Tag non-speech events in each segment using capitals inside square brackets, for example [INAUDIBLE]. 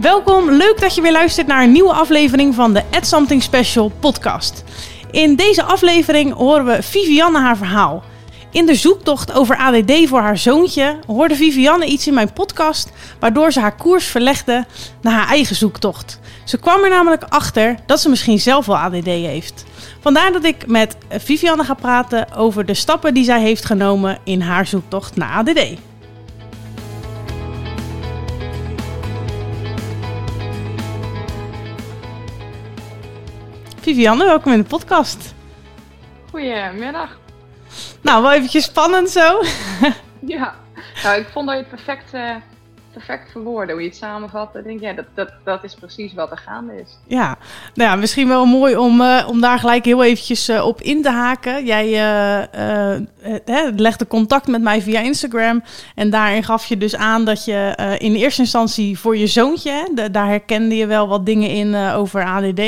Welkom, leuk dat je weer luistert naar een nieuwe aflevering van de Add Something Special podcast. In deze aflevering horen we Vivianne haar verhaal. In de zoektocht over ADD voor haar zoontje hoorde Vivianne iets in mijn podcast waardoor ze haar koers verlegde naar haar eigen zoektocht. Ze kwam er namelijk achter dat ze misschien zelf wel ADD heeft. Vandaar dat ik met Vivianne ga praten over de stappen die zij heeft genomen in haar zoektocht naar ADD. Vivianne, welkom in de podcast. Goedemiddag. Nou, wel eventjes spannend zo. [LAUGHS] ja, nou, ik vond dat je het perfect uh, perfect verwoorden. Hoe je het samenvat, dan denk ja, dat, dat, dat is precies wat er gaande is. Ja, nou ja, misschien wel mooi om, uh, om daar gelijk heel eventjes uh, op in te haken. Jij uh, legde contact met mij via Instagram. En daarin gaf je dus aan dat je in eerste instantie voor je zoontje, de, daar herkende je wel wat dingen in over ADD,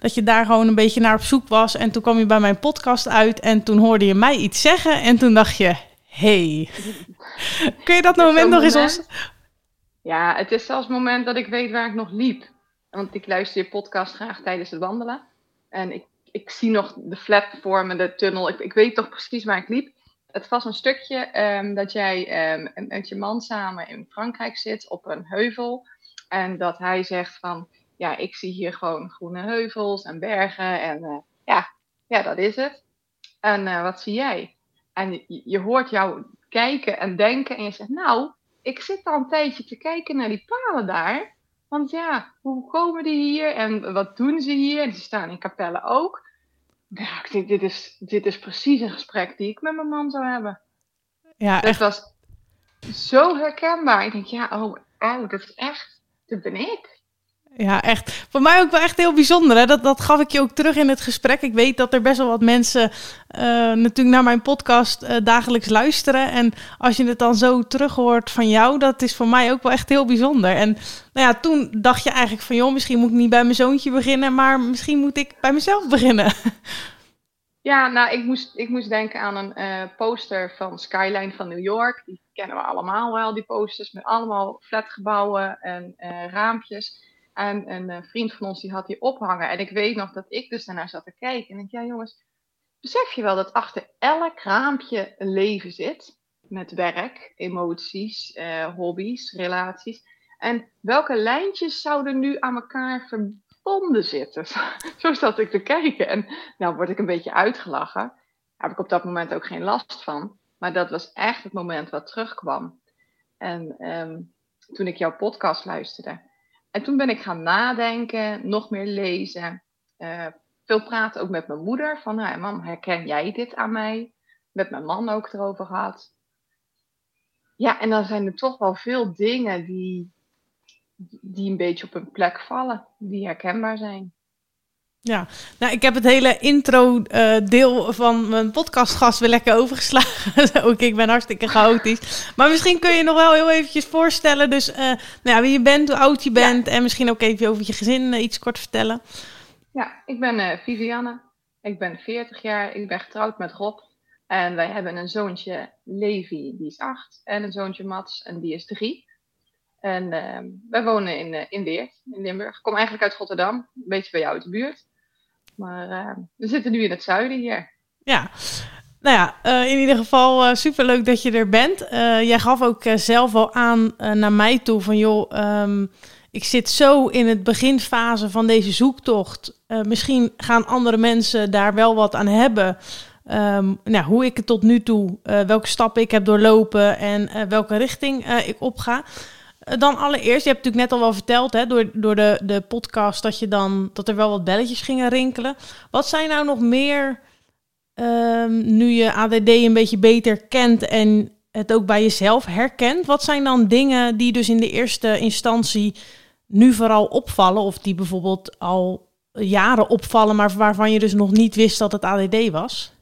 dat je daar gewoon een beetje naar op zoek was. En toen kwam je bij mijn podcast uit en toen hoorde je mij iets zeggen. En toen dacht je, hey, [LAUGHS] kun je dat moment nog eens ons ja, het is zelfs het moment dat ik weet waar ik nog liep. Want ik luister je podcast graag tijdens het wandelen. En ik, ik zie nog de flat voor me, de tunnel. Ik, ik weet toch precies waar ik liep. Het was een stukje um, dat jij um, met je man samen in Frankrijk zit op een heuvel. En dat hij zegt van, ja, ik zie hier gewoon groene heuvels en bergen. En uh, ja, ja, dat is het. En uh, wat zie jij? En je, je hoort jou kijken en denken en je zegt, nou, ik zit al een tijdje te kijken naar die palen daar. Want ja, hoe komen die hier en wat doen ze hier? En ze staan in kapellen ook. Ja, ik denk, dit is, dit is precies een gesprek die ik met mijn man zou hebben. Ja, Het was zo herkenbaar. Ik denk, ja, oh, oh, dat is echt, dat ben ik. Ja, echt. Voor mij ook wel echt heel bijzonder. Hè? Dat, dat gaf ik je ook terug in het gesprek. Ik weet dat er best wel wat mensen uh, natuurlijk naar mijn podcast uh, dagelijks luisteren. En als je het dan zo terug hoort van jou, dat is voor mij ook wel echt heel bijzonder. En nou ja, toen dacht je eigenlijk van, joh, misschien moet ik niet bij mijn zoontje beginnen, maar misschien moet ik bij mezelf beginnen. [LAUGHS] Ja, nou, ik moest, ik moest denken aan een uh, poster van Skyline van New York. Die kennen we allemaal wel, die posters met allemaal flatgebouwen en raampjes. En een uh, vriend van ons die had die ophangen. En ik weet nog dat ik dus daarnaar zat te kijken. En ik ja jongens, besef je wel dat achter elk raampje een leven zit? Met werk, emoties, uh, hobby's, relaties. En welke lijntjes zouden nu aan elkaar verbonden zitten? [LAUGHS] Zo zat ik te kijken. En nou word ik een beetje uitgelachen. Daar heb ik op dat moment ook geen last van. Maar dat was echt het moment wat terugkwam. En um, toen ik jouw podcast luisterde en toen ben ik gaan nadenken, nog meer lezen. Uh, veel praten ook met mijn moeder. Van, nou, mam, herken jij dit aan mij? Met mijn man ook erover gehad. Ja, en dan zijn er toch wel veel dingen die, die een beetje op hun plek vallen. Die herkenbaar zijn. Ja, nou, ik heb het hele intro-deel uh, van mijn podcastgast weer lekker overgeslagen. [LAUGHS] Ook ik ben hartstikke chaotisch. Maar misschien kun je nog wel heel eventjes voorstellen. Dus uh, nou ja, wie je bent, hoe oud je bent. En misschien ook even over je gezin uh, iets kort vertellen. Ja, ik ben Vivianne. Ik ben 40 jaar. Ik ben getrouwd met Rob. En wij hebben een zoontje, Levi, die is 8. En een zoontje, Mats, en die is 3. En wij wonen in, in Weert, in Limburg. Ik kom eigenlijk uit Rotterdam. Een beetje bij jou uit de buurt. Maar uh, we zitten nu in het zuiden hier. Ja, nou ja, uh, in ieder geval uh, superleuk dat je er bent. jij gaf ook zelf al aan naar mij toe van joh, um, ik zit zo in het beginfase van deze zoektocht. misschien gaan andere mensen daar wel wat aan hebben. Um, nou, hoe ik het tot nu toe, welke stappen ik heb doorlopen en welke richting ik opga. Eh, dan allereerst, je hebt natuurlijk net al wel verteld, hè, door, door de, de podcast, dat, je dan, dat er wel wat belletjes gingen rinkelen. Wat zijn nou nog meer, um, nu je ADD een beetje beter kent en het ook bij jezelf herkent, wat zijn dan dingen die dus in de eerste instantie nu vooral opvallen, of die bijvoorbeeld al jaren opvallen, maar waarvan je dus nog niet wist dat het ADD was?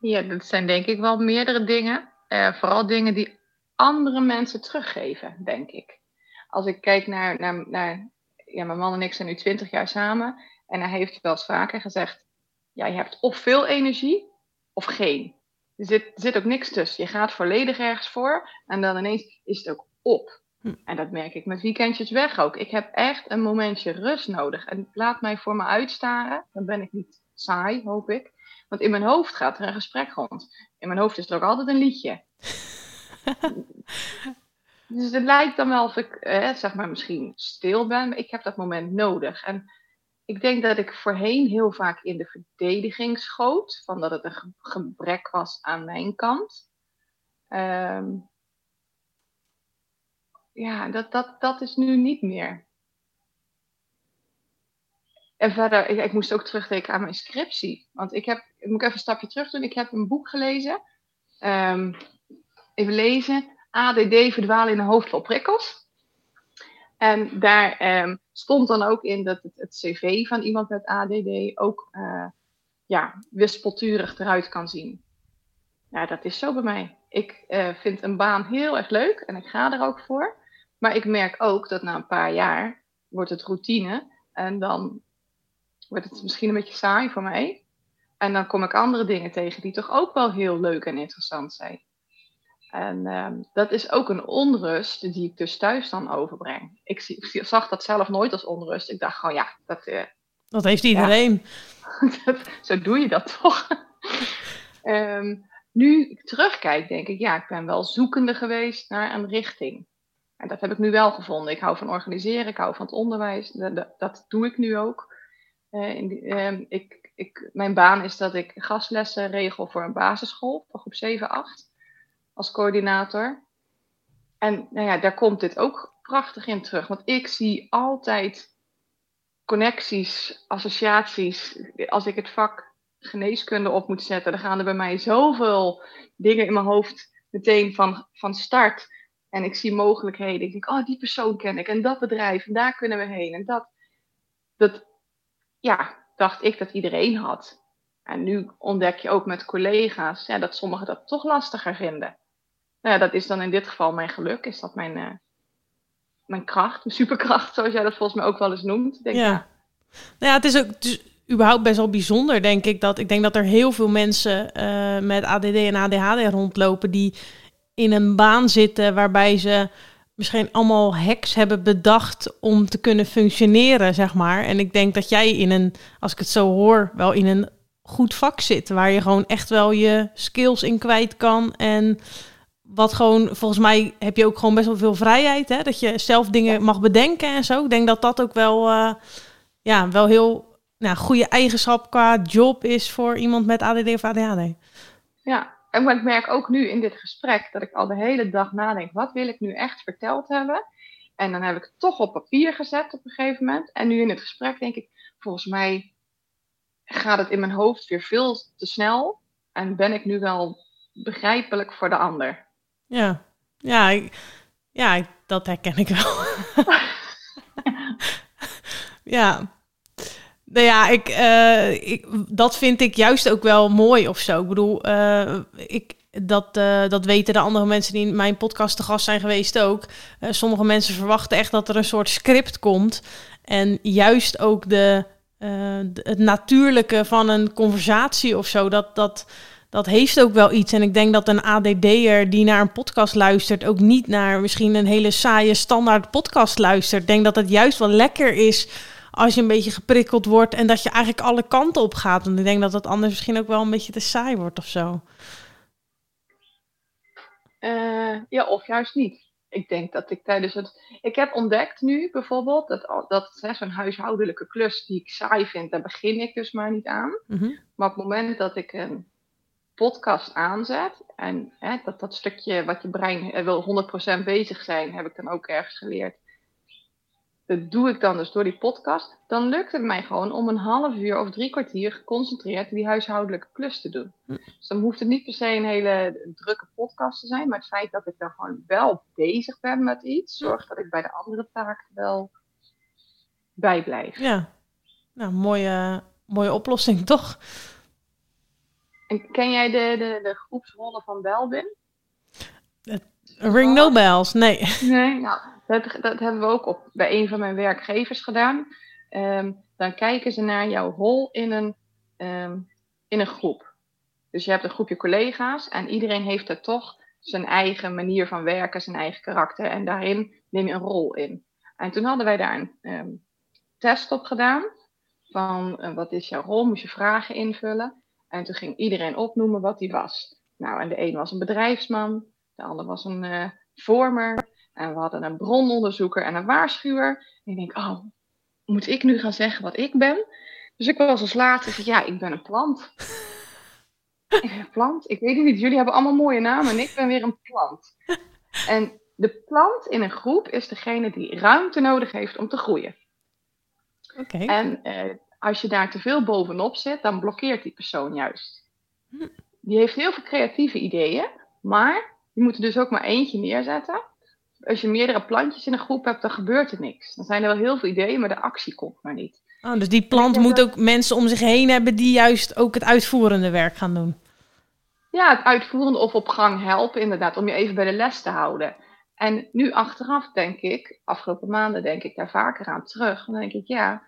Ja, dat zijn denk ik wel meerdere dingen. Uh, vooral dingen die andere mensen teruggeven, denk ik. Als ik kijk naar, naar, naar ja, mijn man en ik zijn nu twintig jaar samen. En hij heeft wel eens vaker gezegd, ja, je hebt of veel energie of geen. Er zit, er zit ook niks tussen. Je gaat volledig ergens voor en dan ineens is het ook op. Hm. En dat merk ik met weekendjes weg ook. Ik heb echt een momentje rust nodig. En laat mij voor me uitstaren. Dan ben ik niet saai, hoop ik. Want in mijn hoofd gaat er een gesprek rond. In mijn hoofd is er ook altijd een liedje. [LAUGHS] dus het lijkt dan wel of ik, eh, zeg maar, misschien stil ben. Ik heb dat moment nodig. En ik denk dat ik voorheen heel vaak in de verdediging schoot. Van dat het een gebrek was aan mijn kant. Um, ja, dat, dat, dat is nu niet meer. En verder, ik, moest ook terugdenken aan mijn scriptie. Want ik heb, ik moet even een stapje terug doen. Ik heb een boek gelezen. Um, even lezen. ADD verdwalen in een hoofd vol prikkels. En daar um, stond dan ook in dat het, het, cv van iemand met ADD ook uh, ja, wispelturig eruit kan zien. Ja, dat is zo bij mij. Ik uh, vind een baan heel erg leuk en ik ga er ook voor. Maar ik merk ook dat na een paar jaar wordt het routine en dan wordt het misschien een beetje saai voor mij. En dan kom ik andere dingen tegen die toch ook wel heel leuk en interessant zijn. En um, dat is ook een onrust die ik dus thuis dan overbreng. Ik, zag dat zelf nooit als onrust. Ik dacht gewoon, ja, dat... Uh, dat heeft iedereen. Ja, [LAUGHS] zo doe je dat toch? um, [LAUGHS] nu ik terugkijk, denk ik, ja, ik ben wel zoekende geweest naar een richting. En dat heb ik nu wel gevonden. Ik hou van organiseren, ik hou van het onderwijs. Dat, dat doe ik nu ook. Uh, in die, uh, ik, ik, mijn baan is dat ik gastlessen regel voor een basisschool, voor groep 7, 8, als coördinator. En nou ja, daar komt dit ook prachtig in terug. Want ik zie altijd connecties, associaties. Als ik het vak geneeskunde op moet zetten, dan gaan er bij mij zoveel dingen in mijn hoofd meteen van, van start. En ik zie mogelijkheden. Ik denk, oh, die persoon ken ik. En dat bedrijf. En daar kunnen we heen. En dat, dat ja, dacht ik dat iedereen had. En nu ontdek je ook met collega's ja, dat sommigen dat toch lastiger vinden. Nou ja, dat is dan in dit geval mijn geluk. Is dat mijn, uh, mijn kracht, mijn superkracht, zoals jij dat volgens mij ook wel eens noemt. Denk ja. ja. Nou ja, het is ook het is überhaupt best wel bijzonder, denk ik. Dat, ik denk dat er heel veel mensen uh, met ADD en ADHD rondlopen die in een baan zitten waarbij ze misschien allemaal hacks hebben bedacht om te kunnen functioneren, zeg maar. En ik denk dat jij in een, als ik het zo hoor, wel in een goed vak zit, waar je gewoon echt wel je skills in kwijt kan en wat gewoon, volgens mij heb je ook gewoon best wel veel vrijheid, hè? dat je zelf dingen mag bedenken en zo. Ik denk dat dat ook wel, uh, ja, wel heel nou, goede eigenschap qua job is voor iemand met ADD of ADHD. Ja, en ik merk ook nu in dit gesprek dat ik al de hele dag nadenk, wat wil ik nu echt verteld hebben? En dan heb ik het toch op papier gezet op een gegeven moment. En nu in het gesprek denk ik, volgens mij gaat het in mijn hoofd weer veel te snel. En ben ik nu wel begrijpelijk voor de ander. Ja, ja, ik, ja dat herken ik wel. [LAUGHS] ja, nou ja, ik, uh, ik, dat vind ik juist ook wel mooi of zo. Ik bedoel, uh, ik, dat, uh, dat weten de andere mensen die in mijn podcast te gast zijn geweest ook. sommige mensen verwachten echt dat er een soort script komt. En juist ook de, het natuurlijke van een conversatie of zo, dat, dat, dat heeft ook wel iets. En ik denk dat een ADD'er die naar een podcast luistert, ook niet naar misschien een hele saaie standaard podcast luistert. Ik denk dat het juist wel lekker is als je een beetje geprikkeld wordt en dat je eigenlijk alle kanten op gaat. Want ik denk dat dat anders misschien ook wel een beetje te saai wordt of zo. Uh, ja, of juist niet. Ik denk dat ik tijdens het. Ik heb ontdekt nu bijvoorbeeld dat, dat zo'n huishoudelijke klus die ik saai vind, daar begin ik dus maar niet aan. Mhm. Maar op het moment dat ik een podcast aanzet en hè, dat, dat stukje wat je brein wil 100% bezig zijn, heb ik dan ook ergens geleerd dat doe ik dan dus door die podcast, dan lukt het mij gewoon om een half uur of drie kwartier geconcentreerd die huishoudelijke klus te doen. Dus dan hoeft het niet per se een hele drukke podcast te zijn, maar het feit dat ik dan gewoon wel bezig ben met iets, zorgt dat ik bij de andere taak wel bijblijf. Ja, nou, mooie, mooie oplossing [LAUGHS] toch? En ken jij de, de, de groepsrollen van Belbin? Ring no bells, nee. [LAUGHS] Nee, nou, dat, dat hebben we ook op, bij een van mijn werkgevers gedaan. Ehm, dan kijken ze naar jouw rol in een, um, in een groep. Dus je hebt een groepje collega's en iedereen heeft er toch zijn eigen manier van werken, zijn eigen karakter. En daarin neem je een rol in. En toen hadden wij daar een ehm, test op gedaan. Van uh, wat is jouw rol? Moest je vragen invullen. En toen ging iedereen opnoemen wat hij was. Nou, en de een was een bedrijfsman, de ander was een uh, vormer. En we hadden een brononderzoeker en een waarschuwer. En ik denk, oh, moet ik nu gaan zeggen wat ik ben? Dus ik was als laatste, ja, ik ben een plant. een plant? Ik weet het niet, jullie hebben allemaal mooie namen en ik ben weer een plant. En de plant in een groep is degene die ruimte nodig heeft om te groeien. Oké. En uh, als je daar te veel bovenop zit, dan blokkeert die persoon juist. Hm. Die heeft heel veel creatieve ideeën, maar je moet er dus ook maar eentje neerzetten. Als je meerdere plantjes in een groep hebt, dan gebeurt er niks. Dan zijn er wel heel veel ideeën, maar de actie komt maar niet. Oh, dus die plant moet ook mensen om zich heen hebben die juist ook het uitvoerende werk gaan doen. Ja, het uitvoerende of op gang helpen, inderdaad, om je even bij de les te houden. En nu achteraf denk ik, afgelopen maanden denk ik daar vaker aan terug. Dan denk ik, ja,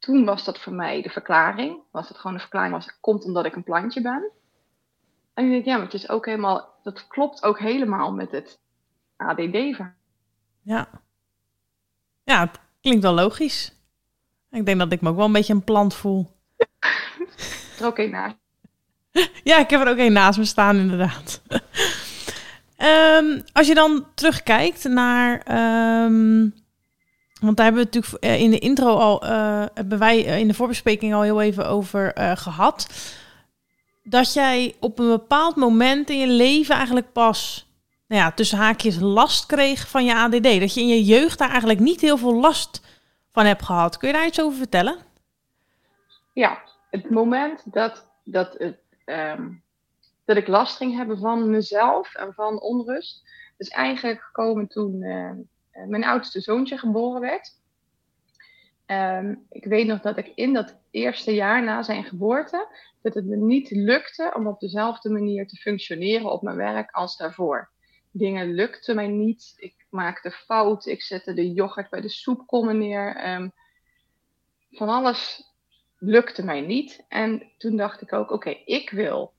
toen was dat voor mij de verklaring. Was het gewoon een verklaring, was het komt omdat ik een plantje ben. En ik denk, ja, maar het is ook helemaal, dat klopt ook helemaal met het ADD-verhaal. Ja. Ja, het klinkt wel logisch. Ik denk dat ik me ook wel een beetje een plant voel. [LAUGHS] er ook één naast. [LAUGHS] Ja, ik heb er ook één naast me staan, inderdaad. um, [LAUGHS] als je dan terugkijkt naar. Um, want daar hebben we natuurlijk eh, in de intro al. Uh, hebben wij in de voorbespreking al heel even over gehad. Dat jij op een bepaald moment in je leven eigenlijk pas nou ja, tussen haakjes last kreeg van je ADD. Dat je in je jeugd daar eigenlijk niet heel veel last van hebt gehad. Kun je daar iets over vertellen? Ja, het moment dat, dat, het, um, dat ik last ging hebben van mezelf en van onrust, is eigenlijk gekomen toen mijn oudste zoontje geboren werd. Um, ik weet nog dat ik in dat eerste jaar na zijn geboorte, dat het me niet lukte om op dezelfde manier te functioneren op mijn werk als daarvoor dingen lukten mij niet. Ik maakte fout. Ik zette de yoghurt bij de soepkommen neer. Um, van alles lukte mij niet. En toen dacht ik ook: oké, ik wil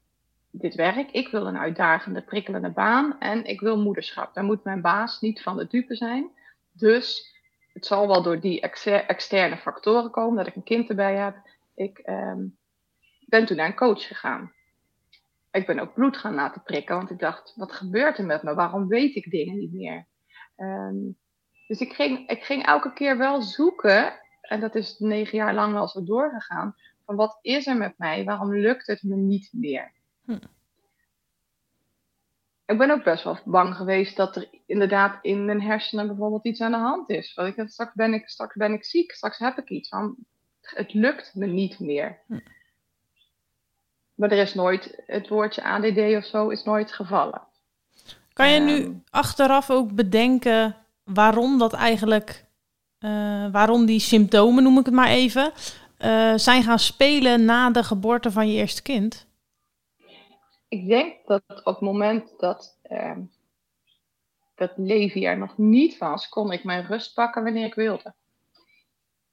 dit werk. Ik wil een uitdagende, prikkelende baan. En ik wil moederschap. Daar moet mijn baas niet van de dupe zijn. Dus het zal wel door die externe factoren komen dat ik een kind erbij heb. Ik um, ben toen naar een coach gegaan ik ben ook bloed gaan laten prikken, want ik dacht, wat gebeurt er met me? Waarom weet ik dingen niet meer? Um, dus ik ging, ik ging elke keer wel zoeken, en dat is negen jaar lang wel zo doorgegaan, van wat is er met mij? Waarom lukt het me niet meer? Hm. Ik ben ook best wel bang geweest dat er inderdaad in mijn hersenen bijvoorbeeld iets aan de hand is. Want ik, straks, ben ik, straks ben ik ziek, straks heb ik iets van, het lukt me niet meer. Hm. Maar er is nooit, het woordje ADD of zo is nooit gevallen. Kan je nu ehm. achteraf ook bedenken waarom dat eigenlijk, uh, waarom die symptomen, noem ik het maar even, uh, zijn gaan spelen na de geboorte van je eerste kind? Ik denk dat op het moment dat uh, dat Levi er nog niet was, kon ik mijn rust pakken wanneer ik wilde.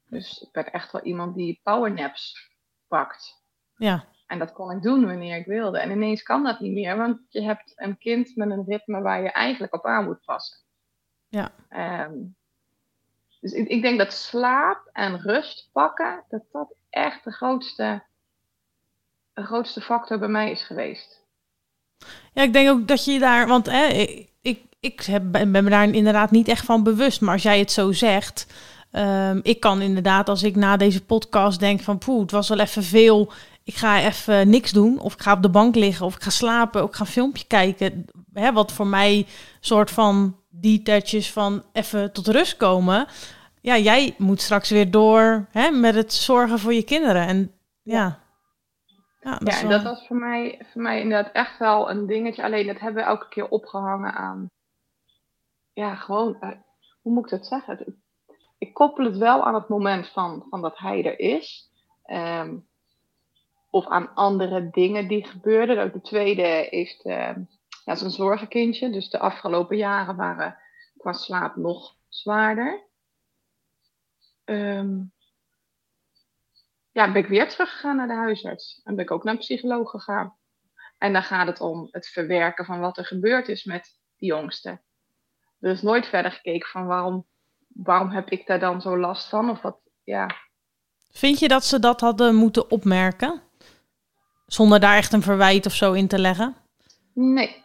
Dus ik ben echt wel iemand die powernaps pakt. Ja. En dat kon ik doen wanneer ik wilde. En ineens kan dat niet meer, want je hebt een kind met een ritme waar je eigenlijk op aan moet passen. Ja. Um, dus ik, ik, denk dat slaap en rust pakken, dat dat echt de grootste, de grootste factor bij mij is geweest. Ja, ik denk ook dat je daar, want hè, ik, ik heb, ben me daar inderdaad niet echt van bewust. Maar als jij het zo zegt, um, ik kan inderdaad als ik na deze podcast denk van poeh, het was wel even veel ik ga even niks doen, of ik ga op de bank liggen, of ik ga slapen, of ik ga een filmpje kijken. Hè, wat voor mij soort van detaches van even tot rust komen. Ja, jij moet straks weer door hè, met het zorgen voor je kinderen. En. Ja, dat, ja, en dat was voor mij, voor mij inderdaad echt wel een dingetje. Alleen dat hebben we elke keer opgehangen aan. Ja, gewoon. Uh, hoe moet ik dat zeggen? Ik koppel het wel aan het moment van, van dat hij er is. Um, of aan andere dingen die gebeurden. Ook de tweede heeft, uh, ja, een zorgenkindje. Dus de afgelopen jaren waren qua slaap nog zwaarder. Um, ja, ben ik weer teruggegaan naar de huisarts. En ben ik ook naar een psycholoog gegaan. En dan gaat het om het verwerken van wat er gebeurd is met die jongste. Er is nooit verder gekeken van waarom, waarom heb ik daar dan zo last van? Of wat, ja. Vind je dat ze dat hadden moeten opmerken? Zonder daar echt een verwijt of zo in te leggen? Nee,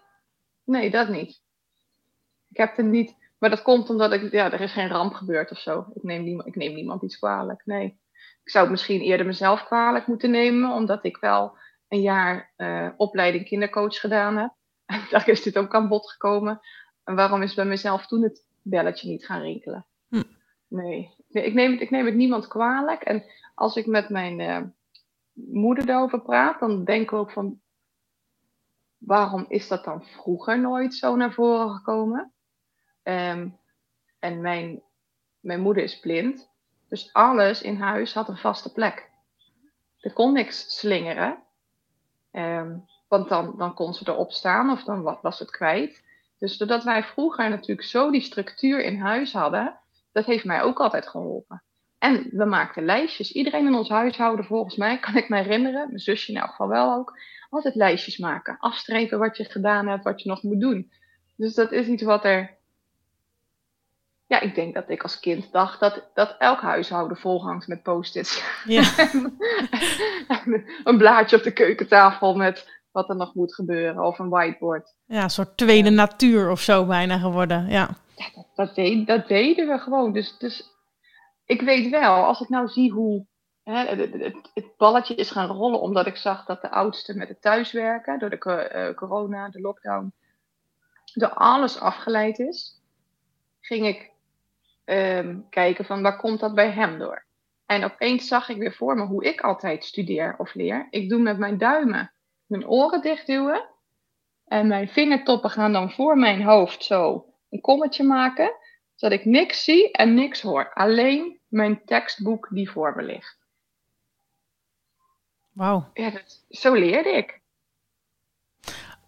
nee, dat niet. Ik heb er niet. Maar dat komt omdat ik, ja, er is geen ramp gebeurd of zo. Ik neem, niemand, ik neem niemand iets kwalijk. Nee. Ik zou het misschien eerder mezelf kwalijk moeten nemen, omdat ik wel een jaar uh, opleiding kindercoach gedaan heb. En [LAUGHS] daar is dit ook aan bod gekomen. En waarom is bij mezelf toen het belletje niet gaan rinkelen? Hm. Nee, ik, neem het, ik neem het niemand kwalijk. En als ik met mijn uh, moeder daarover praat, dan denken we ook van, waarom is dat dan vroeger nooit zo naar voren gekomen? Um, en mijn, mijn moeder is blind. Dus alles in huis had een vaste plek. Er kon niks slingeren. Um, want dan, dan kon ze erop staan of dan was het kwijt. Dus doordat wij vroeger natuurlijk zo die structuur in huis hadden, dat heeft mij ook altijd geholpen. En we maakten lijstjes. Iedereen in ons huishouden, volgens mij, [LAUGHS] kan ik me herinneren, mijn zusje in elk geval wel ook, altijd lijstjes maken. Afstrepen wat je gedaan hebt, wat je nog moet doen. Dus dat is iets wat er. Ja, ik denk dat ik als kind dacht dat, dat elk huishouden volhangt met post-its. Ja. [LAUGHS] een blaadje op de keukentafel met wat er nog moet gebeuren, of een whiteboard. Ja, een soort tweede natuur of zo bijna geworden. Ja, ja dat, dat, deed, dat deden we gewoon. Dus, dus ik weet wel, als ik nou zie hoe hè, het, het, het, balletje is gaan rollen, omdat ik zag dat de oudste met het thuiswerken, door de uh, corona, de lockdown, door alles afgeleid is, ging ik um, kijken van waar komt dat bij hem door. En opeens zag ik weer voor me hoe ik altijd studeer of leer. Ik doe met mijn duimen mijn oren dichtduwen. En mijn vingertoppen gaan dan voor mijn hoofd zo een kommetje maken. Zodat ik niks zie en niks hoor. Alleen mijn tekstboek die voor me ligt. Wauw. Ja, dat, zo leerde ik.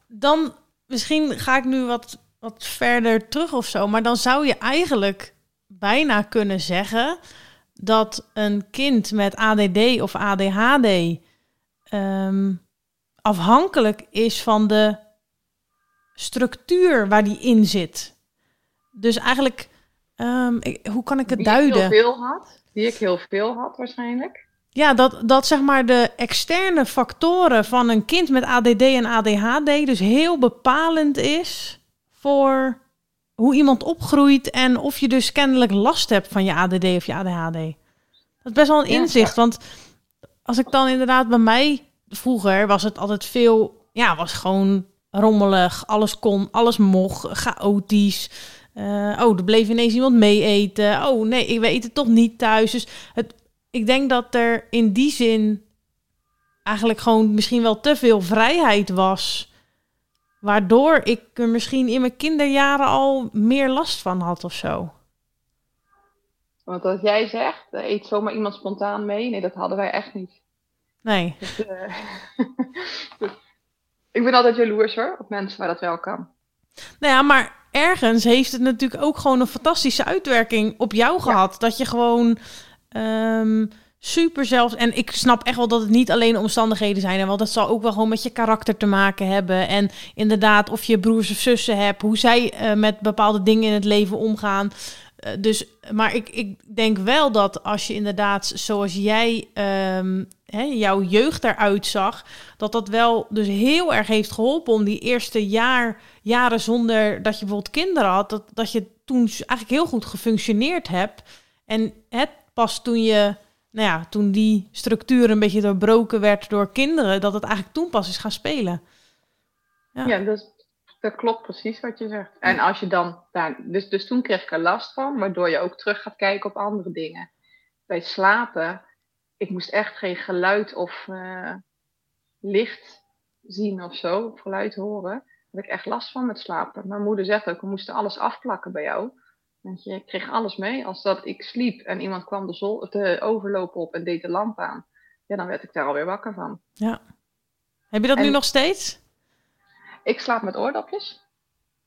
Dan, misschien ga ik nu wat, wat verder terug of zo. Maar dan zou je eigenlijk bijna kunnen zeggen dat een kind met ADD of ADHD ehm, afhankelijk is van de structuur waar die in zit. Dus eigenlijk, um, hoe kan ik het die duiden? Ik heel veel had, die ik heel veel had waarschijnlijk. Ja, dat, dat zeg maar de externe factoren van een kind met ADD en ADHD dus heel bepalend is voor hoe iemand opgroeit en of je dus kennelijk last hebt van je ADD of je ADHD. Dat is best wel een inzicht, want als ik dan inderdaad bij mij vroeger was het altijd veel, ja, was gewoon rommelig. Alles kon, alles mocht, chaotisch. Uh, oh, er bleef ineens iemand mee eten. Oh nee, ik weet het toch niet thuis. Dus het, ik denk dat er in die zin eigenlijk gewoon misschien wel te veel vrijheid was. Waardoor ik er misschien in mijn kinderjaren al meer last van had of zo. Want als jij zegt, eet zomaar iemand spontaan mee. Nee, dat hadden wij echt niet. Nee. Dus, uh, [LAUGHS] ik ben altijd jaloers hoor, op mensen waar dat wel kan. Nou ja, maar ergens heeft het natuurlijk ook gewoon een fantastische uitwerking op jou gehad. Dat je gewoon um, super zelfs... En ik snap echt wel dat het niet alleen omstandigheden zijn. Want dat zal ook wel gewoon met je karakter te maken hebben. En inderdaad, of je broers of zussen hebt. Hoe zij uh, met bepaalde dingen in het leven omgaan. Uh, dus, maar ik, ik denk wel dat als je inderdaad, zoals jij um, hè, jouw jeugd eruit zag, dat dat wel dus heel erg heeft geholpen om die eerste jaar, jaren zonder dat je bijvoorbeeld kinderen had, dat, dat je toen eigenlijk heel goed gefunctioneerd hebt. En het pas toen je, nou ja, toen die structuur een beetje doorbroken werd door kinderen, dat het eigenlijk toen pas is gaan spelen. Ja, ja dat, klopt precies wat je zegt. En als je dan, nou, dus, dus toen kreeg ik er last van, waardoor je ook terug gaat kijken op andere dingen. Bij slapen ik moest echt geen geluid of uh, licht zien of zo, of geluid horen. Daar had ik echt last van met slapen. Mijn moeder zegt ook, we moesten alles afplakken bij jou. Want je kreeg alles mee. Als dat ik sliep en iemand kwam de, zol, de overloop op en deed de lamp aan, ja, dan werd ik daar alweer wakker van. Ja. Heb je dat nu nog steeds? Ik slaap met oordopjes.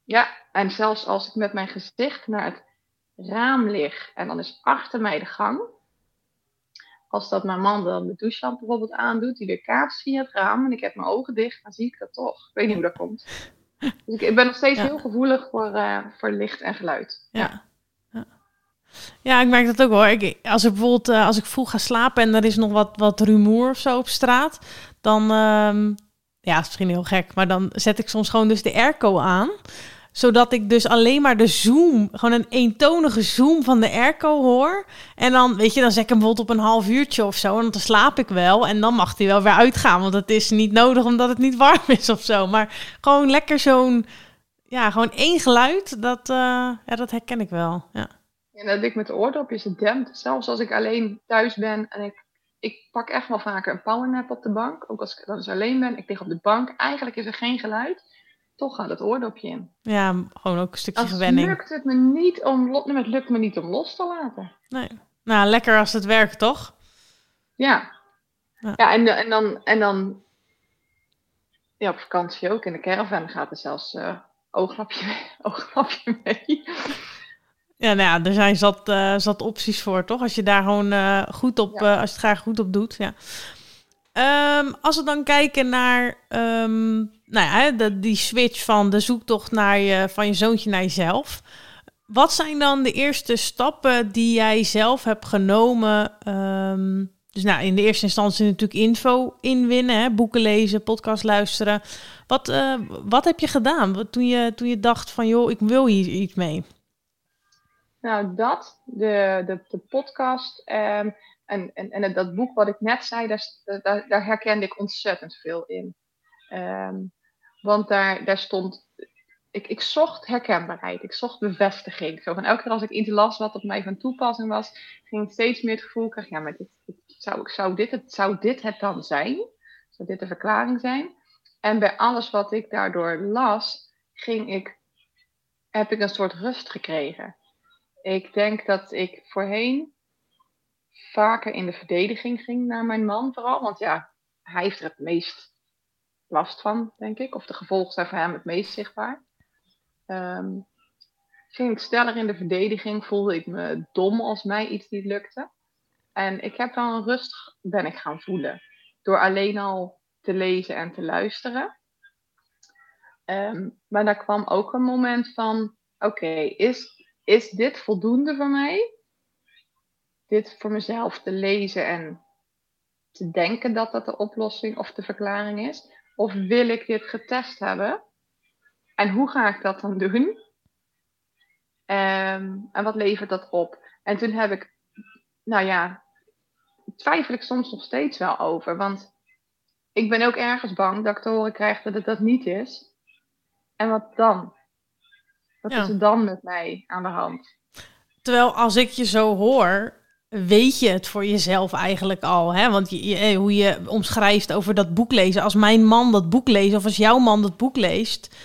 Ja, en zelfs als ik met mijn gezicht naar het raam lig en dan is achter mij de gang, als dat mijn man dan de douchelamp bijvoorbeeld aandoet, die weer kaatst via het raam en ik heb mijn ogen dicht, dan zie ik dat toch. Ik weet niet hoe dat komt. [LAUGHS] Dus ik, ben nog steeds heel gevoelig voor, uh, voor licht en geluid. Ja. ja. Ja, ik merk dat ook hoor. Als ik bijvoorbeeld uh, als ik vroeg ga slapen en er is nog wat, wat rumoer of zo op straat, dan um, ja, is misschien heel gek, maar dan zet ik soms gewoon dus de airco aan zodat ik dus alleen maar de zoom, gewoon een eentonige zoom van de airco hoor. En dan, weet je, dan zet ik hem bijvoorbeeld op een half uurtje of zo. En dan slaap ik wel. En dan mag hij wel weer uitgaan. Want het is niet nodig omdat het niet warm [LAUGHS] is of zo. Maar gewoon lekker zo'n, ja, gewoon één geluid. Dat, uh, ja, dat herken ik wel. Ja. En dat ik met de oordopjes het dempt. Zelfs als ik alleen thuis ben en ik, ik pak echt wel vaker een powernap op de bank. Ook als ik dan eens alleen ben. Ik lig op de bank. Eigenlijk is er geen geluid toch gaat het oordopje in. Ja, gewoon ook een stukje Als gewenning. lukt het me niet om, het lukt me niet om los te laten. Nee. Nou, lekker als het werkt, toch? Ja. Ja, ja en, en, dan, en dan ja, op vakantie ook. In de caravan gaat er zelfs uh, ooglapje, mee, [LAUGHS] ooglapje mee. Ja, nou ja, er zijn zat, uh, zat opties voor, toch? Als je daar gewoon uh, goed op, ja. als je het graag goed op doet, ja. Um, als we dan kijken naar um, nou ja, de, die switch van de zoektocht naar je, van je zoontje naar jezelf. Wat zijn dan de eerste stappen die jij zelf hebt genomen? Um, dus nou, in de eerste instantie natuurlijk info inwinnen, hè, boeken lezen, podcast luisteren. Wat, wat heb je gedaan toen je, toen je dacht van, joh, ik wil hier iets mee? Nou, dat, de, de, de podcast um, en, en, en dat boek wat ik net zei, daar, daar, herkende ik ontzettend veel in. Um, want daar, daar stond. Ik, ik zocht herkenbaarheid, ik zocht bevestiging. Zo van elke keer als ik iets las wat op mij van toepassing was, ging ik steeds meer het gevoel krijgen: ja, maar dit, zou, zou, dit het, zou dit het dan zijn? Zou dit de verklaring zijn? En bij alles wat ik daardoor las, ging ik, heb ik een soort rust gekregen. Ik denk dat ik voorheen vaker in de verdediging ging naar mijn man, vooral. Want ja, hij heeft er het meest last van, denk ik. Of de gevolgen zijn voor hem het meest zichtbaar. Um, ging ik sneller in de verdediging, voelde ik me dom als mij iets niet lukte. En ik heb dan rust ben ik gaan voelen. Door alleen al te lezen en te luisteren. Um, maar daar kwam ook een moment van: oké, is, is dit voldoende voor mij? Dit voor mezelf te lezen en te denken dat dat de oplossing of de verklaring is? Of wil ik dit getest hebben? En hoe ga ik dat dan doen? Um, en wat levert dat op? En toen heb ik, nou ja, twijfel ik soms nog steeds wel over. Want ik ben ook ergens bang dat ik te horen krijg dat het dat niet is. En wat dan? Wat is er dan met mij aan de hand? Terwijl als ik je zo hoor, weet je het voor jezelf eigenlijk al. Hè? Want je, eh, hoe je omschrijft over dat boek lezen. Als mijn man dat boek leest, of als jouw man dat boek leest,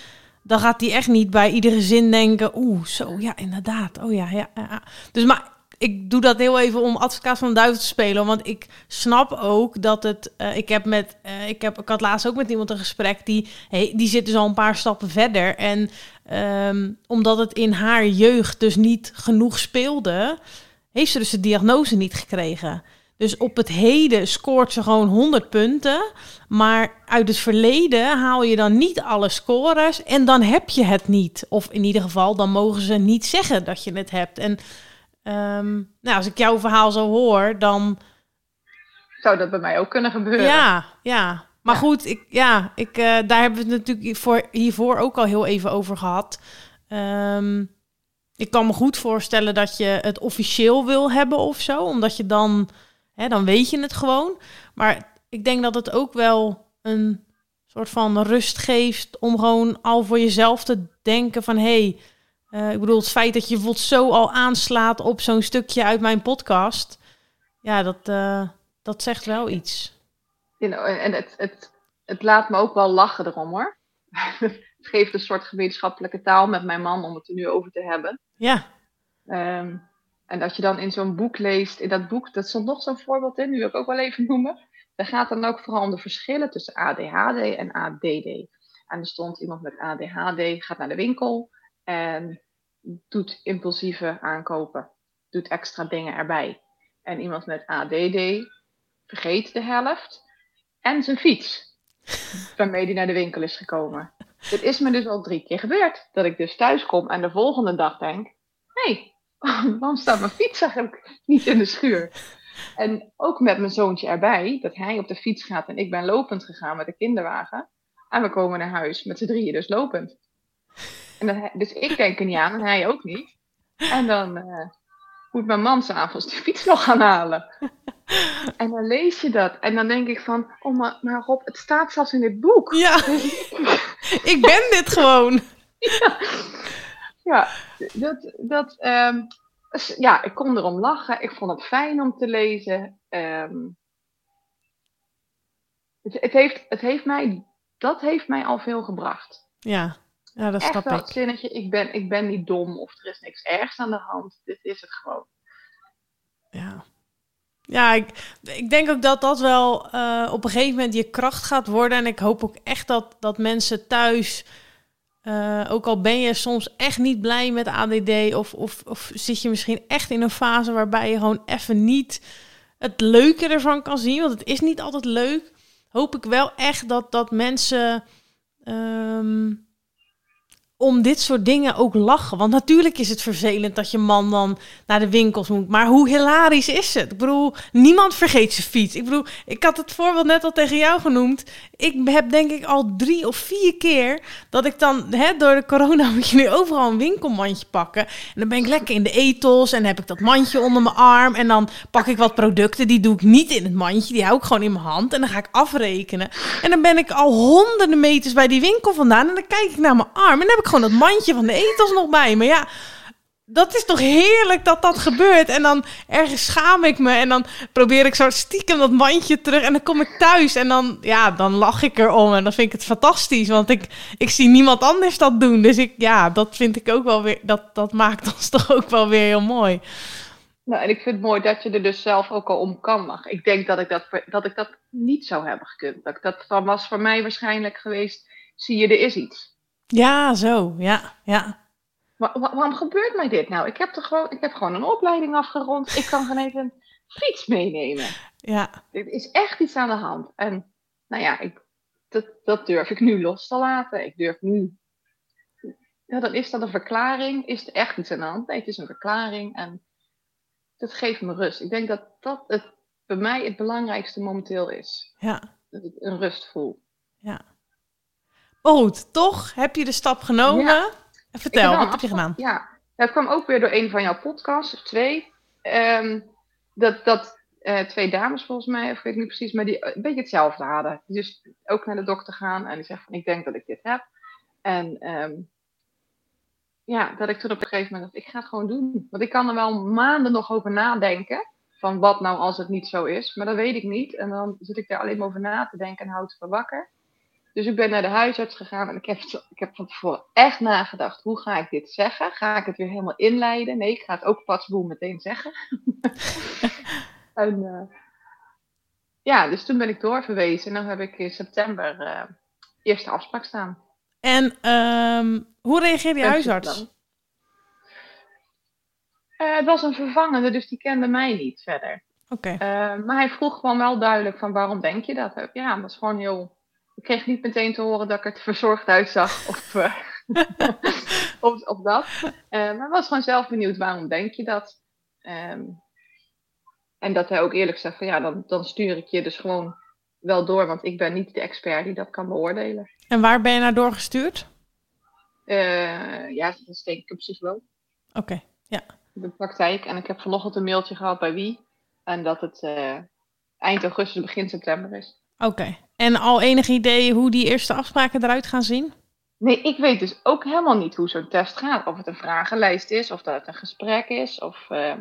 dan gaat hij echt niet bij iedere zin denken: oeh, zo, ja, inderdaad. Oh ja, ja. ja. Dus maar ik doe dat heel even om advocaat van de duivel te spelen. Want ik snap ook dat het. Uh, ik heb met. Uh, ik, heb, ik had laatst ook met iemand een gesprek. Die, die zit dus al een paar stappen verder. En um, omdat het in haar jeugd dus niet genoeg speelde heeft ze dus de diagnose niet gekregen. Dus op het heden scoort ze gewoon 100 punten. Maar uit het verleden haal je dan niet alle scores. En dan heb je het niet. Of in ieder geval, dan mogen ze niet zeggen dat je het hebt. En um, nou, als ik jouw verhaal zo hoor, dan. Zou dat bij mij ook kunnen gebeuren? Ja, ja. Maar goed, ik, ja, ik, uh, daar hebben we het natuurlijk voor, hiervoor ook al heel even over gehad. Um, ik kan me goed voorstellen dat je het officieel wil hebben of zo, omdat je dan, hè, dan weet je het gewoon. Maar ik denk dat het ook wel een soort van rust geeft om gewoon al voor jezelf te denken van hé, hey, uh, ik bedoel het feit dat je bijvoorbeeld zo al aanslaat op zo'n stukje uit mijn podcast, ja, dat, uh, dat zegt wel iets. You know, en het, het, het laat me ook wel lachen erom hoor. [LAUGHS] het geeft een soort gemeenschappelijke taal met mijn man om het er nu over te hebben. Ja. Um, en dat je dan in zo'n boek leest, in dat boek, dat stond nog zo'n voorbeeld in, nu wil ik ook wel even noemen. Daar gaat dan ook vooral om de verschillen tussen ADHD en ADD. En er stond iemand met ADHD, gaat naar de winkel en doet impulsieve aankopen, doet extra dingen erbij. En iemand met ADD vergeet de helft. En zijn fiets, [LAUGHS] waarmee hij naar de winkel is gekomen. Het is me dus al drie keer gebeurd. Dat ik dus thuis kom en de volgende dag denk: hé, hey, [LAUGHS] waarom staat mijn fiets eigenlijk niet in de schuur? En ook met mijn zoontje erbij, dat hij op de fiets gaat en ik ben lopend gegaan met de kinderwagen. En we komen naar huis met z'n drieën dus lopend. En dus ik denk er niet aan en hij ook niet. En dan uh, moet mijn man s'avonds die fiets nog gaan halen. [LAUGHS] En dan lees je dat. En dan denk ik van, oh maar, maar Rob, het staat zelfs in dit boek. Ja, [LAUGHS] [LAUGHS] ik ben dit gewoon. Ja, ja dat, dat um, ja, ik kon erom lachen. Ik vond het fijn om te lezen. Um, het, het, heeft, het heeft mij, dat heeft mij al veel gebracht. Ja, ja dat snap ik. zinnetje, ik ben, ik ben niet dom of er is niks ergs aan de hand. Dit is het gewoon. Ja. Ja, ik, ik denk ook dat dat wel uh, op een gegeven moment je kracht gaat worden. En ik hoop ook echt dat, dat mensen thuis, uh, ook al ben je soms echt niet blij met ADD, of, of, of zit je misschien echt in een fase waarbij je gewoon even niet het leuke ervan kan zien, want het is niet altijd leuk, hoop ik wel echt dat, dat mensen. Um, om dit soort dingen ook lachen. Want natuurlijk is het vervelend dat je man dan naar de winkels moet. Maar hoe hilarisch is het? Ik bedoel, niemand vergeet zijn fiets. Ik bedoel, ik had het voorbeeld net al tegen jou genoemd. Ik heb denk ik al drie of vier keer dat ik dan, hè, door de corona [LAUGHS] moet je nu overal een winkelmandje pakken. En dan ben ik lekker in de etels en heb ik dat mandje onder mijn arm. En dan pak ik wat producten, die doe ik niet in het mandje. Die hou ik gewoon in mijn hand en dan ga ik afrekenen. En dan ben ik al honderden meters bij die winkel vandaan en dan kijk ik naar mijn arm en dan heb ik gewoon dat mandje van de etels nog bij. Maar ja, dat is toch heerlijk dat dat gebeurt. En dan ergens schaam ik me en dan probeer ik zo stiekem dat mandje terug. En dan kom ik thuis en dan, ja, dan lach ik erom. En dan vind ik het fantastisch, want ik, ik zie niemand anders dat doen. Dus ik, ja, dat vind ik ook wel weer, dat, dat maakt ons [LAUGHS] toch ook wel weer heel mooi. Nou, en ik vind het mooi dat je er dus zelf ook al om kan lachen. Ik denk dat ik dat, dat, ik dat niet zou hebben gekund. Dat, dat was voor mij waarschijnlijk geweest, zie je, er is iets. Ja, zo, ja, ja. Waarom gebeurt mij dit nou? Ik heb, er gewoon, ik heb gewoon een opleiding afgerond. Ik kan gewoon even een fiets meenemen. Ja. Er is echt iets aan de hand. En nou ja, ik, dat, dat durf ik nu los te laten. Ik durf nu. Ja, dan is dat een verklaring. Is er echt iets aan de hand? Nee, het is een verklaring. En dat geeft me rust. Ik denk dat dat het, bij mij het belangrijkste momenteel is. Ja. Dat ik een rust voel. Ja. Maar goed, toch heb je de stap genomen. Ja. Vertel, wat heb je gedaan? Ja, dat kwam ook weer door een van jouw podcasts, of twee. Um, dat dat uh, twee dames volgens mij, of ik weet niet precies, maar die een beetje hetzelfde hadden. Die dus ook naar de dokter gaan en die zegt van ik denk dat ik dit heb. En um, ja, dat ik toen op een gegeven moment dacht, ik ga het gewoon doen. Want ik kan er wel maanden nog over nadenken. Van wat nou als het niet zo is. Maar dat weet ik niet. En dan zit ik daar alleen maar over na te denken en houd het voor wakker. Dus ik ben naar de huisarts gegaan en ik heb, ik heb van tevoren echt nagedacht. Hoe ga ik dit zeggen? Ga ik het weer helemaal inleiden? Nee, ik ga het ook patsboel meteen zeggen. [LAUGHS] en uh, ja, dus toen ben ik doorverwezen. En dan heb ik in september uh, eerste afspraak staan. En um, hoe reageerde je huisarts? Uh, het was een vervangende, dus die kende mij niet verder. Oké. Okay. maar hij vroeg gewoon wel duidelijk van waarom denk je dat? Ja, dat is gewoon heel ik kreeg niet meteen te horen dat ik er verzorgd uitzag [LAUGHS] of, uh, [LAUGHS] of, of, dat. Uh, maar was gewoon zelf benieuwd, waarom denk je dat? Um, en dat hij ook eerlijk zegt van ja, dan, dan stuur ik je dus gewoon wel door, want ik ben niet de expert die dat kan beoordelen. En waar ben je naar doorgestuurd? Uh, ja, dat is denk ik een psycholoog. Oké, okay, ja. De praktijk. En ik heb vanochtend een mailtje gehad bij wie. En dat het eind augustus, begin september is. Oké. Okay. En al enig idee hoe die eerste afspraken eruit gaan zien? Nee, ik weet dus ook helemaal niet hoe zo'n test gaat. Of het een vragenlijst is, of dat het een gesprek is, of uh,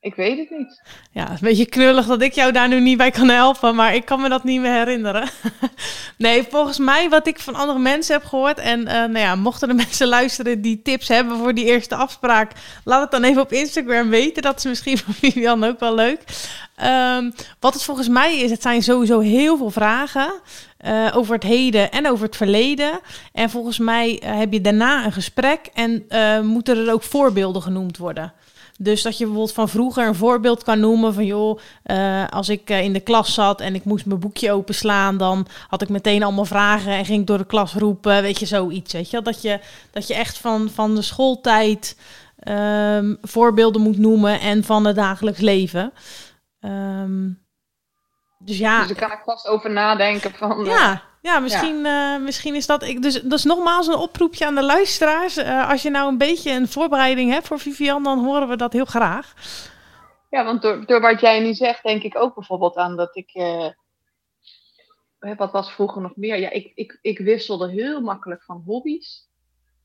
ik weet het niet. Ja, een beetje knullig dat ik jou daar nu niet bij kan helpen, maar ik kan me dat niet meer herinneren. [LAUGHS] nee, volgens mij wat ik van andere mensen heb gehoord, en uh, nou ja, mochten de [LAUGHS] mensen luisteren die tips hebben voor die eerste afspraak, laat het dan even op Instagram weten. Dat is misschien voor [LAUGHS] Vivian ook wel leuk. Um, wat het volgens mij is, het zijn sowieso heel veel vragen uh, over het heden en over het verleden. En volgens mij uh, heb je daarna een gesprek en moeten er ook voorbeelden genoemd worden. Dus dat je bijvoorbeeld van vroeger een voorbeeld kan noemen van joh, als ik in de klas zat en ik moest mijn boekje openslaan, dan had ik meteen allemaal vragen en ging ik door de klas roepen, weet je, zoiets. Weet je, dat je, dat je echt van, van de schooltijd um, voorbeelden moet noemen en van het dagelijks leven. Um, dus ja. Dus daar kan ik vast over nadenken van. Ja, uh, ja, misschien, ja. Uh, misschien is dat. Ik, dus dat is nogmaals een oproepje aan de luisteraars. Uh, als je nou een beetje een voorbereiding hebt voor Vivian, dan horen we dat heel graag. Ja, want door, door wat jij nu zegt, denk ik ook bijvoorbeeld aan dat ik. wat was vroeger nog meer? Ja, ik, ik, ik wisselde heel makkelijk van hobby's.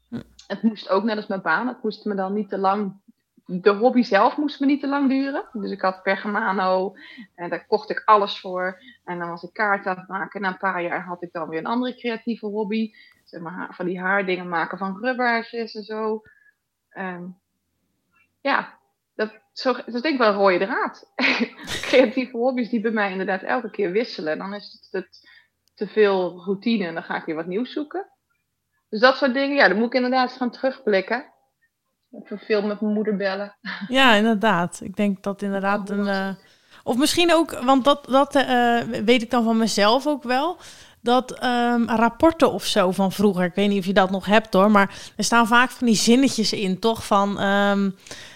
Hm. Het moest ook net als mijn baan. Het moest me dan niet te lang de hobby zelf moest me niet te lang duren. Dus ik had Pergamano en daar kocht ik alles voor. En dan was ik kaart aan het maken. Na een paar jaar had ik dan weer een andere creatieve hobby. Zeg maar van die haardingen maken van rubbersjes en zo. Um, ja, dat, zo, is denk ik wel een rode draad. [LAUGHS] creatieve hobby's die bij mij inderdaad elke keer wisselen. Dan is het, het te veel routine en dan ga ik weer wat nieuws zoeken. Dus dat soort dingen, ja, dan moet ik inderdaad gaan terugblikken. Even veel met mijn moeder bellen. Ja, inderdaad. Ik denk dat inderdaad een. Uh, of misschien ook, want dat, dat uh, weet ik dan van mezelf ook wel. Dat um, rapporten of zo van vroeger, ik weet niet of je dat nog hebt hoor, maar er staan vaak van die zinnetjes in, toch? Van, um,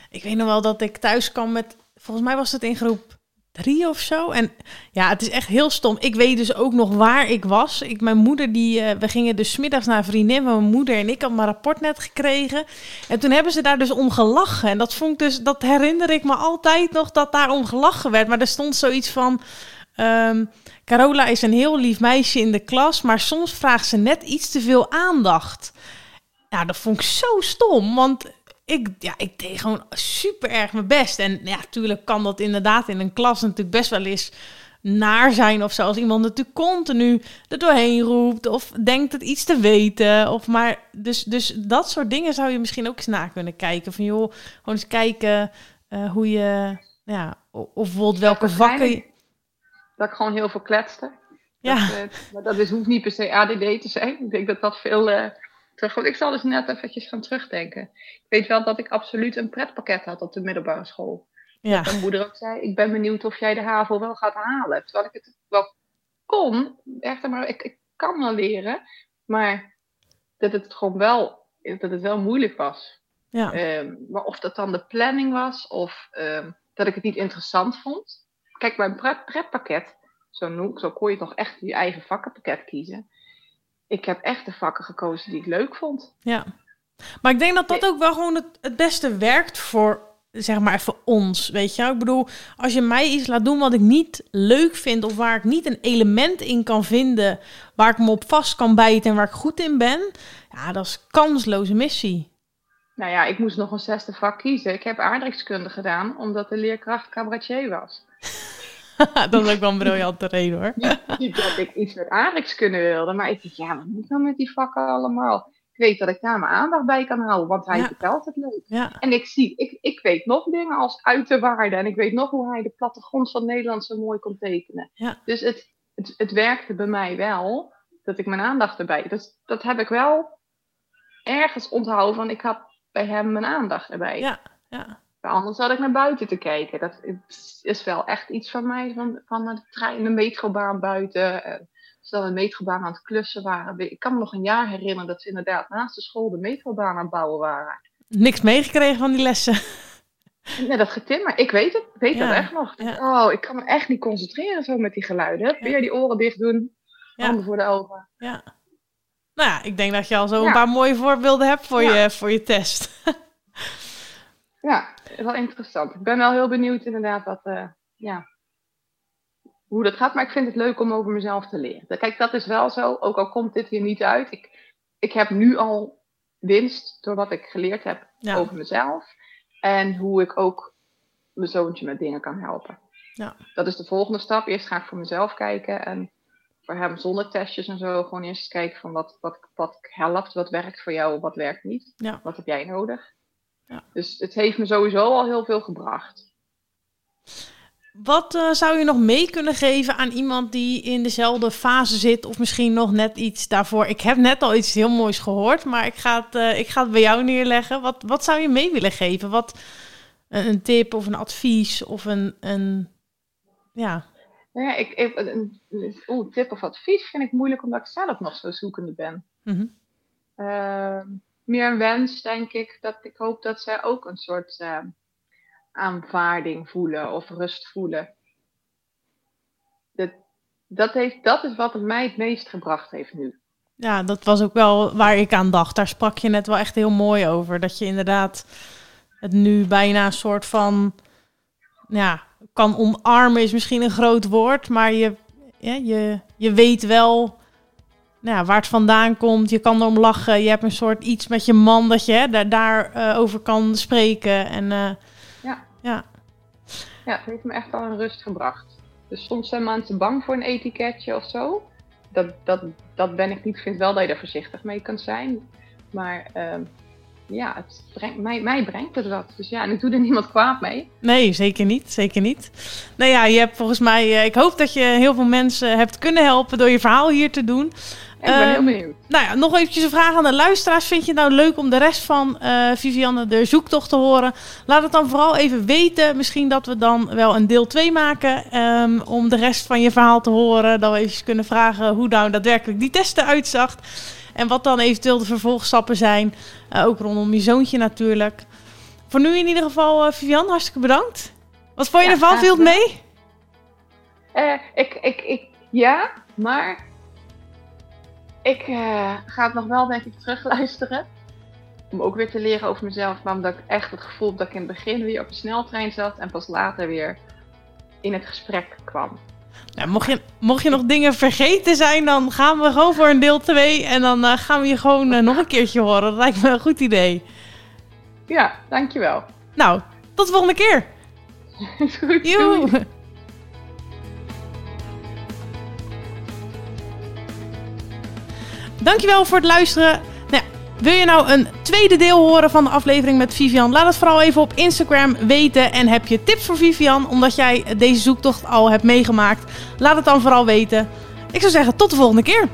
ik weet nog wel dat ik thuis kwam met, volgens mij was het in groep drie of zo. En ja, het is echt heel stom. Ik weet dus ook nog waar ik was. Ik, mijn moeder, die, uh, we gingen dus middags naar een vriendin mijn moeder en ik had mijn rapport net gekregen. En toen hebben ze daar dus om gelachen. En dat vond ik dus, dat herinner ik me altijd nog dat daar om gelachen werd. Maar er stond zoiets van. Um, Carola is een heel lief meisje in de klas, maar soms vraagt ze net iets te veel aandacht. Ja, dat vond ik zo stom, want ik, ja, ik deed gewoon super erg mijn best. En ja, natuurlijk kan dat inderdaad in een klas natuurlijk best wel eens naar zijn of zo. Als iemand natuurlijk continu er doorheen roept of denkt het iets te weten. Of maar, dus, dus dat soort dingen zou je misschien ook eens na kunnen kijken. Van joh, gewoon eens kijken uh, hoe je, ja, of bijvoorbeeld welke ja, vakken... Dat ik gewoon heel veel kletste. Ja. Dat, uh, maar dat is, hoeft niet per se ADD te zijn. Ik denk dat dat veel... Uh, ik zal dus net eventjes gaan terugdenken. Ik weet wel dat ik absoluut een pretpakket had op de middelbare school. Ja. mijn moeder ook zei, ik ben benieuwd of jij de HAVO wel gaat halen. Terwijl ik het wel kon, echt, maar ik, ik kan wel leren. Maar dat het gewoon wel, dat het wel moeilijk was. Ja. Um, maar of dat dan de planning was, of um, dat ik het niet interessant vond. Kijk, bij een pretpakket, zo, noem, zo kon je toch echt je eigen vakkenpakket kiezen ik heb echt de vakken gekozen die ik leuk vond. Ja, maar ik denk dat dat ook wel gewoon het, het beste werkt voor, zeg maar, even ons. Weet je, ik bedoel, als je mij iets laat doen wat ik niet leuk vind of waar ik niet een element in kan vinden waar ik me op vast kan bijten en waar ik goed in ben, ja, dat is kansloze missie. Nou ja, ik moest nog een zesde vak kiezen. Ik heb aardrijkskunde gedaan omdat de leerkracht cabaretier was. [LAUGHS] dat is ook wel een briljante reden hoor. Niet, dat ik iets met aardrijkskunde wilde, maar ik dacht, ja, wat moet ik nou met die vakken allemaal? Ik weet dat ik daar mijn aandacht bij kan houden, want hij vertelt het leuk. Ja. En ik zie, ik, ik weet nog dingen als uiterwaarde en ik weet nog hoe hij de plattegrond van Nederland zo mooi kon tekenen. Dus het, het, het werkte bij mij wel, dat ik mijn aandacht erbij, dus dat heb ik wel ergens onthouden van, ik had bij hem mijn aandacht erbij. Ja, ja. Anders had ik naar buiten te kijken. Dat is wel echt iets van mij, van, van de trein, de metrobaan buiten. En we de metrobaan aan het klussen waren. Ik kan me nog een jaar herinneren dat ze inderdaad naast de school de metrobaan aan het bouwen waren. Niks meegekregen van die lessen? [LAUGHS] Nee, dat getimmer. Ik weet het. Ik weet dat echt nog. Oh, ik kan me echt niet concentreren zo met die geluiden. Weer die oren dicht doen. Handen voor de ogen. Ja. Nou ja, ik denk dat je al zo een paar mooie voorbeelden hebt voor, je, voor je test. [LAUGHS] Ja, wel interessant. Ik ben wel heel benieuwd inderdaad wat, uh, ja, hoe dat gaat. Maar ik vind het leuk om over mezelf te leren. Kijk, dat is wel zo. Ook al komt dit hier niet uit. Ik, ik heb nu al winst door wat ik geleerd heb over mezelf. En hoe ik ook mijn zoontje met dingen kan helpen. Ja. Dat is de volgende stap. Eerst ga ik voor mezelf kijken. En voor hem zonder testjes en zo. Gewoon eerst kijken van wat, wat, wat helpt. Wat werkt voor jou, wat werkt niet. Ja. Wat heb jij nodig? Ja. Dus het heeft me sowieso al heel veel gebracht. Wat uh, zou je nog mee kunnen geven aan iemand die in dezelfde fase zit, of misschien nog net iets daarvoor? Ik heb net al iets heel moois gehoord, maar ik ga het, uh, ik ga het bij jou neerleggen. Wat, wat zou je mee willen geven? Wat, een, een tip of een advies of een, een ja. Nou ja, ik, ik, een, een tip of advies vind ik moeilijk omdat ik zelf nog zo zoekende ben. Mhm. Ehm, meer een wens, denk ik, dat ik hoop dat zij ook een soort ehm, aanvaarding voelen of rust voelen. Dat, dat, heeft, dat is wat het mij het meest gebracht heeft nu. Ja, dat was ook wel waar ik aan dacht. Daar sprak je net wel echt heel mooi over. Dat je inderdaad het nu bijna een soort van ja, kan omarmen is misschien een groot woord, maar je, je, je weet wel nou ja, waar het vandaan komt. Je kan erom lachen. Je hebt een soort iets met je man dat je hè, daar, daarover uh, over kan spreken. En, uh, ja. ja. Ja, het heeft me echt al een rust gebracht. Dus soms zijn mensen bang voor een etiketje of zo. Dat, dat, dat ben ik niet. Ik vind wel dat je er voorzichtig mee kunt zijn. Maar uh, ja, het brengt, mij, mij brengt het wat. Dus ja, en ik doe er niemand kwaad mee. Nee, zeker niet. Zeker niet. Nou ja, je hebt volgens mij... Uh, ik hoop dat je heel veel mensen hebt kunnen helpen door je verhaal hier te doen. Ik ben heel benieuwd. Nou ja, nog eventjes een vraag aan de luisteraars. Vind je het nou leuk om de rest van uh, Vivianne de zoektocht te horen? Laat het dan vooral even weten. Misschien dat we dan wel een deel 2 maken. Um, om de rest van je verhaal te horen. Dat we even kunnen vragen hoe nou daadwerkelijk die testen uitzag. En wat dan eventueel de vervolgstappen zijn. Uh, ook rondom je zoontje natuurlijk. Voor nu in ieder geval, uh, Vivian, hartstikke bedankt. Wat vond je Ja, ervan? Viel het mee? Eh, ik, ik, ik, ja, maar ik eh, ga het nog wel, denk ik, terugluisteren. Om ook weer te leren over mezelf. Maar omdat ik echt het gevoel heb dat ik in het begin weer op de sneltrein zat. En pas later weer in het gesprek kwam. Nou, mocht, je, mocht je nog dingen vergeten zijn, dan gaan we gewoon voor een deel 2. En dan uh, gaan we je gewoon uh, nog een keertje horen. Dat lijkt me een goed idee. Ja, dankjewel. Nou, tot de volgende keer. [LAUGHS] Is goed. Dankjewel voor het luisteren. Nou, wil je nou een tweede deel horen van de aflevering met Vivian? Laat het vooral even op Instagram weten. En heb je tips voor Vivian, omdat jij deze zoektocht al hebt meegemaakt? Laat het dan vooral weten. Ik zou zeggen, tot de volgende keer.